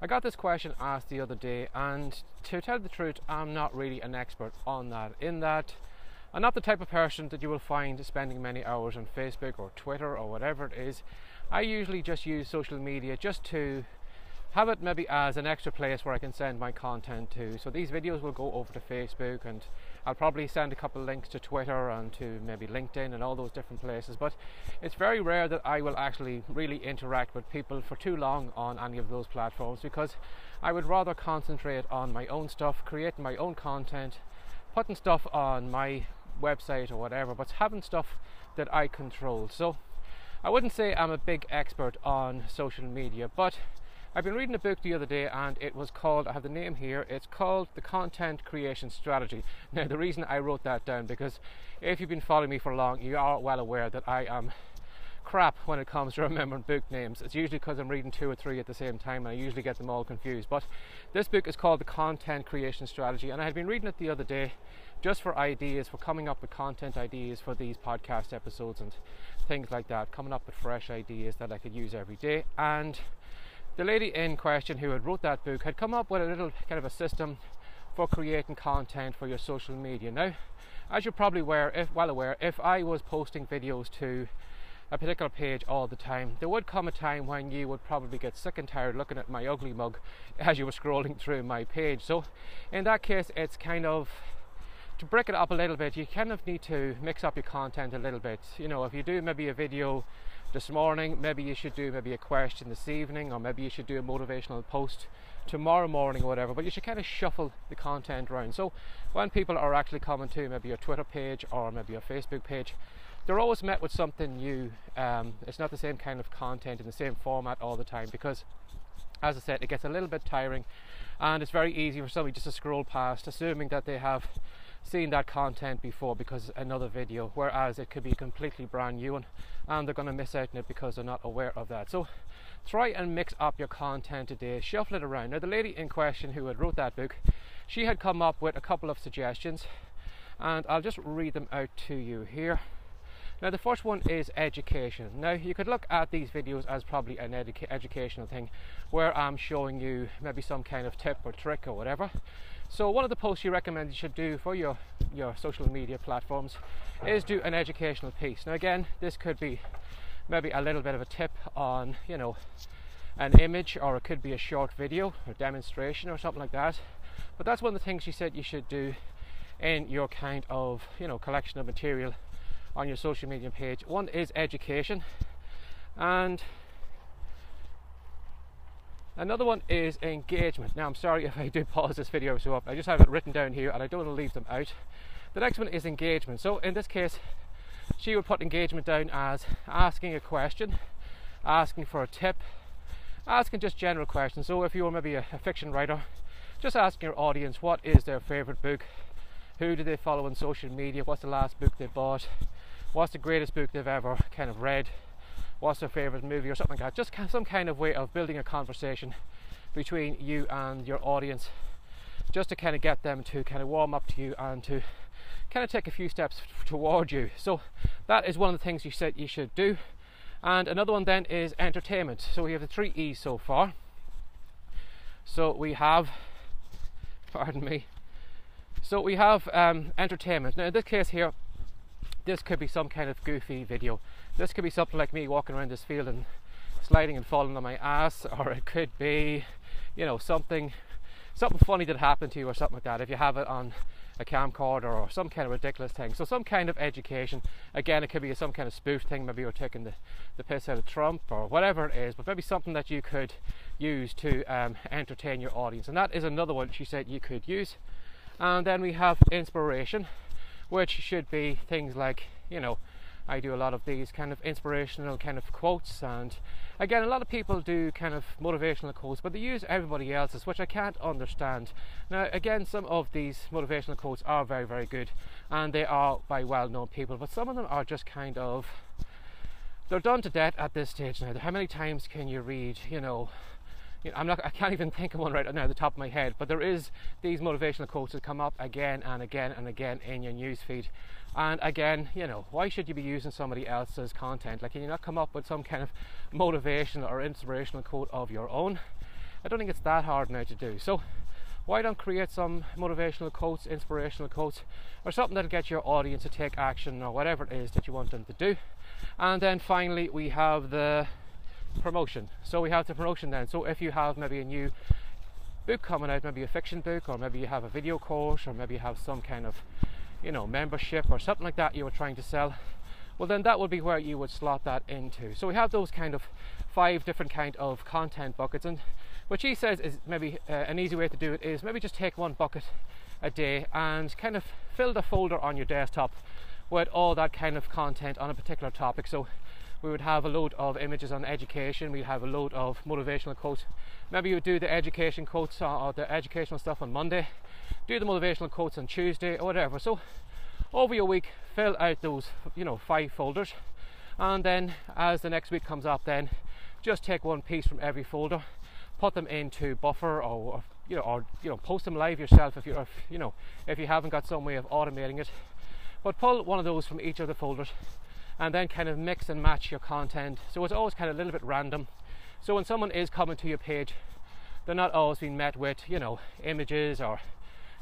I got this question asked the other day, and to tell the truth, I'm not really an expert on that. In that, I'm not the type of person that you will find spending many hours on Facebook or Twitter or whatever it is. I usually just use social media just to have it maybe as an extra place where I can send my content to. So these videos will go over to Facebook and I'll probably send a couple links to Twitter and to maybe LinkedIn and all those different places. But it's very rare that I will actually really interact with people for too long on any of those platforms because I would rather concentrate on my own stuff, creating my own content, putting stuff on my website or whatever, but having stuff that I control. So I wouldn't say I'm a big expert on social media, but I've been reading a book the other day and it was called, I have the name here, it's called The Content Creation Strategy. Now, the reason I wrote that down because if you've been following me for long, you are well aware that I am crap when it comes to remembering book names. It's usually because I'm reading two or three at the same time and I usually get them all confused. But this book is called The Content Creation Strategy and I had been reading it the other day just for ideas, for coming up with content ideas for these podcast episodes and things like that, coming up with fresh ideas that I could use every day. And the lady in question who had wrote that book had come up with a little kind of a system for creating content for your social media. Now, as you're probably aware, if well aware, if I was posting videos to a particular page all the time, there would come a time when you would probably get sick and tired looking at my ugly mug as you were scrolling through my page. So, in that case, it's kind of to break it up a little bit, you kind of need to mix up your content a little bit. You know, if you do maybe a video this morning, maybe you should do maybe a question this evening, or maybe you should do a motivational post tomorrow morning or whatever. But you should kind of shuffle the content around. So when people are actually coming to maybe your Twitter page or maybe your Facebook page, they're always met with something new. Um, it's not the same kind of content in the same format all the time because, as I said, it gets a little bit tiring, and it's very easy for somebody just to scroll past, assuming that they have seen that content before because another video, whereas it could be completely brand new one and they're going to miss out on it because they're not aware of that. So try and mix up your content today, shuffle it around. Now, the lady in question who had wrote that book, she had come up with a couple of suggestions and I'll just read them out to you here. Now, the first one is education. Now, you could look at these videos as probably an educa- educational thing where I'm showing you maybe some kind of tip or trick or whatever. So one of the posts you recommend you should do for your, your social media platforms is do an educational piece. Now again, this could be maybe a little bit of a tip on, you know, an image or it could be a short video or demonstration or something like that. But that's one of the things she said you should do in your kind of, you know, collection of material on your social media page. One is education and Another one is engagement. Now, I'm sorry if I do pause this video so up. I just have it written down here and I don't want to leave them out. The next one is engagement. So, in this case, she would put engagement down as asking a question, asking for a tip, asking just general questions. So, if you're maybe a, a fiction writer, just asking your audience what is their favorite book, who do they follow on social media, what's the last book they bought, what's the greatest book they've ever kind of read, what's their favorite movie or something like that. Just some kind of way of building a conversation between you and your audience, just to kind of get them to kind of warm up to you and to kind of take a few steps toward you. So that is one of the things you said you should do. And another one then is entertainment. So we have the three E's so far. So we have, pardon me. So we have um, entertainment. Now in this case here, this could be some kind of goofy video. This could be something like me walking around this field and sliding and falling on my ass, or it could be, you know, something something funny that happened to you or something like that. If you have it on a camcorder or some kind of ridiculous thing. So some kind of education. Again, it could be some kind of spoof thing. Maybe you're taking the, the piss out of Trump or whatever it is, but maybe something that you could use to um, entertain your audience. And that is another one she said you could use. And then we have inspiration which should be things like, you know, I do a lot of these kind of inspirational kind of quotes, and again, a lot of people do kind of motivational quotes, but they use everybody else's, which I can't understand. Now, again, some of these motivational quotes are very, very good, and they are by well known people, but some of them are just kind of they're done to death at this stage now. How many times can you read, you know, you know, I'm not, I can't even think of one right now at the top of my head, but there is these motivational quotes that come up again and again and again in your newsfeed. And again, you know, why should you be using somebody else's content? Like, can you not come up with some kind of motivational or inspirational quote of your own? I don't think it's that hard now to do. So, why don't create some motivational quotes, inspirational quotes, or something that'll get your audience to take action or whatever it is that you want them to do? And then finally, we have the promotion. So we have the promotion then. So if you have maybe a new book coming out, maybe a fiction book, or maybe you have a video course, or maybe you have some kind of, you know, membership or something like that you were trying to sell, well then that would be where you would slot that into. So we have those kind of five different kind of content buckets, and what she says is maybe uh, an easy way to do it is maybe just take one bucket a day and kind of fill the folder on your desktop with all that kind of content on a particular topic. So we would have a load of images on education, we'd have a load of motivational quotes. Maybe you would do the education quotes or the educational stuff on Monday, do the motivational quotes on Tuesday or whatever. So over your week, fill out those, you know, five folders, and then as the next week comes up, then just take one piece from every folder, put them into Buffer or, or you know, or you know, post them live yourself if you're, if, you know, if you haven't got some way of automating it. But pull one of those from each of the folders and then kind of mix and match your content. So it's always kind of a little bit random. So when someone is coming to your page, they're not always being met with, you know, images or,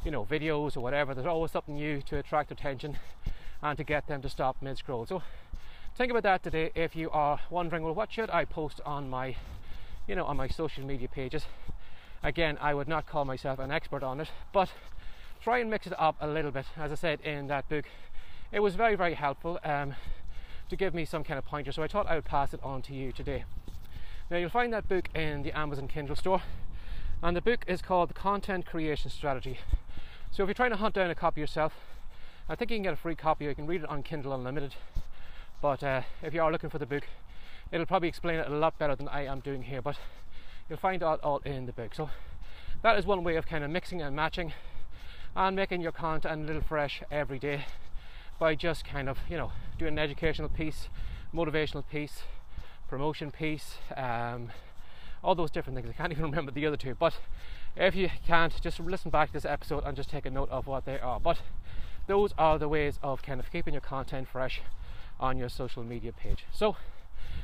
you know, videos or whatever. There's always something new to attract attention and to get them to stop mid scroll. So think about that today if you are wondering, well, what should I post on my, you know, on my social media pages? Again, I would not call myself an expert on it, but try and mix it up a little bit. As I said in that book, it was very, very helpful. Um, to give me some kind of pointer. So I thought I would pass it on to you today. Now you'll find that book in the Amazon Kindle store, and the book is called The Content Creation Strategy. So if you're trying to hunt down a copy yourself, I think you can get a free copy. You can read it on Kindle Unlimited. But uh, if you are looking for the book, it'll probably explain it a lot better than I am doing here. But you'll find it all in the book. So that is one way of kind of mixing and matching and making your content a little fresh every day by just kind of you know doing an educational piece, motivational piece, promotion piece, um, all those different things. I can't even remember the other two, but if you can't, just listen back to this episode and just take a note of what they are. But those are the ways of kind of keeping your content fresh on your social media page. So,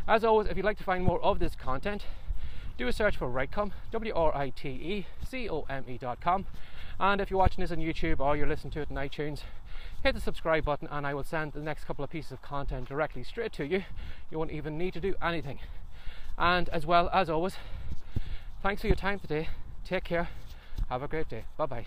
as always, if you'd like to find more of this content, do a search for rightcom Writecome, W R I T E C O M E.com. And if you're watching this on YouTube or you're listening to it on iTunes, hit the subscribe button and I will send the next couple of pieces of content directly straight to you. You won't even need to do anything. And as well as always, thanks for your time today. Take care. Have a great day. Bye bye.